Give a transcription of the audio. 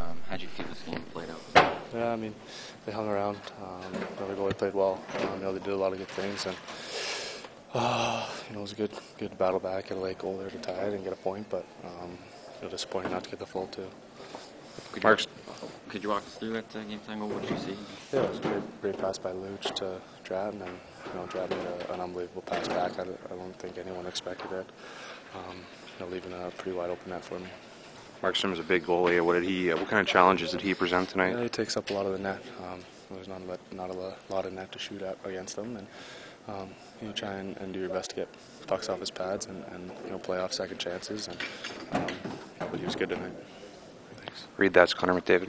Um, how'd you feel this game played out? Yeah, I mean, they hung around. Um, you know, goalie played well. Um, you know, they did a lot of good things, and uh, you know, it was a good, good battle back. Get a late goal there to tie it and get a point, but um, you know, disappointing not to get the full two. Could Mark's- You, could you walk us through that uh, game time goal? What did you see? Yeah, it was a great, great pass by Luch to Draisaitl, and you know, Draisaitl made a, an unbelievable pass back. I, don't- I don't think anyone expected it. Um, you know, leaving a pretty wide open net for me. Markstrom is a big goalie. What did he? Uh, what kind of challenges did he present tonight? Yeah, he takes up a lot of the net. Um, there's not a lot, not a lot of net to shoot at against him, and um, you know try and, and do your best to get pucks off his pads and, and you know play off second chances. And um, but he was good tonight. Thanks. Read that's Connor McDavid.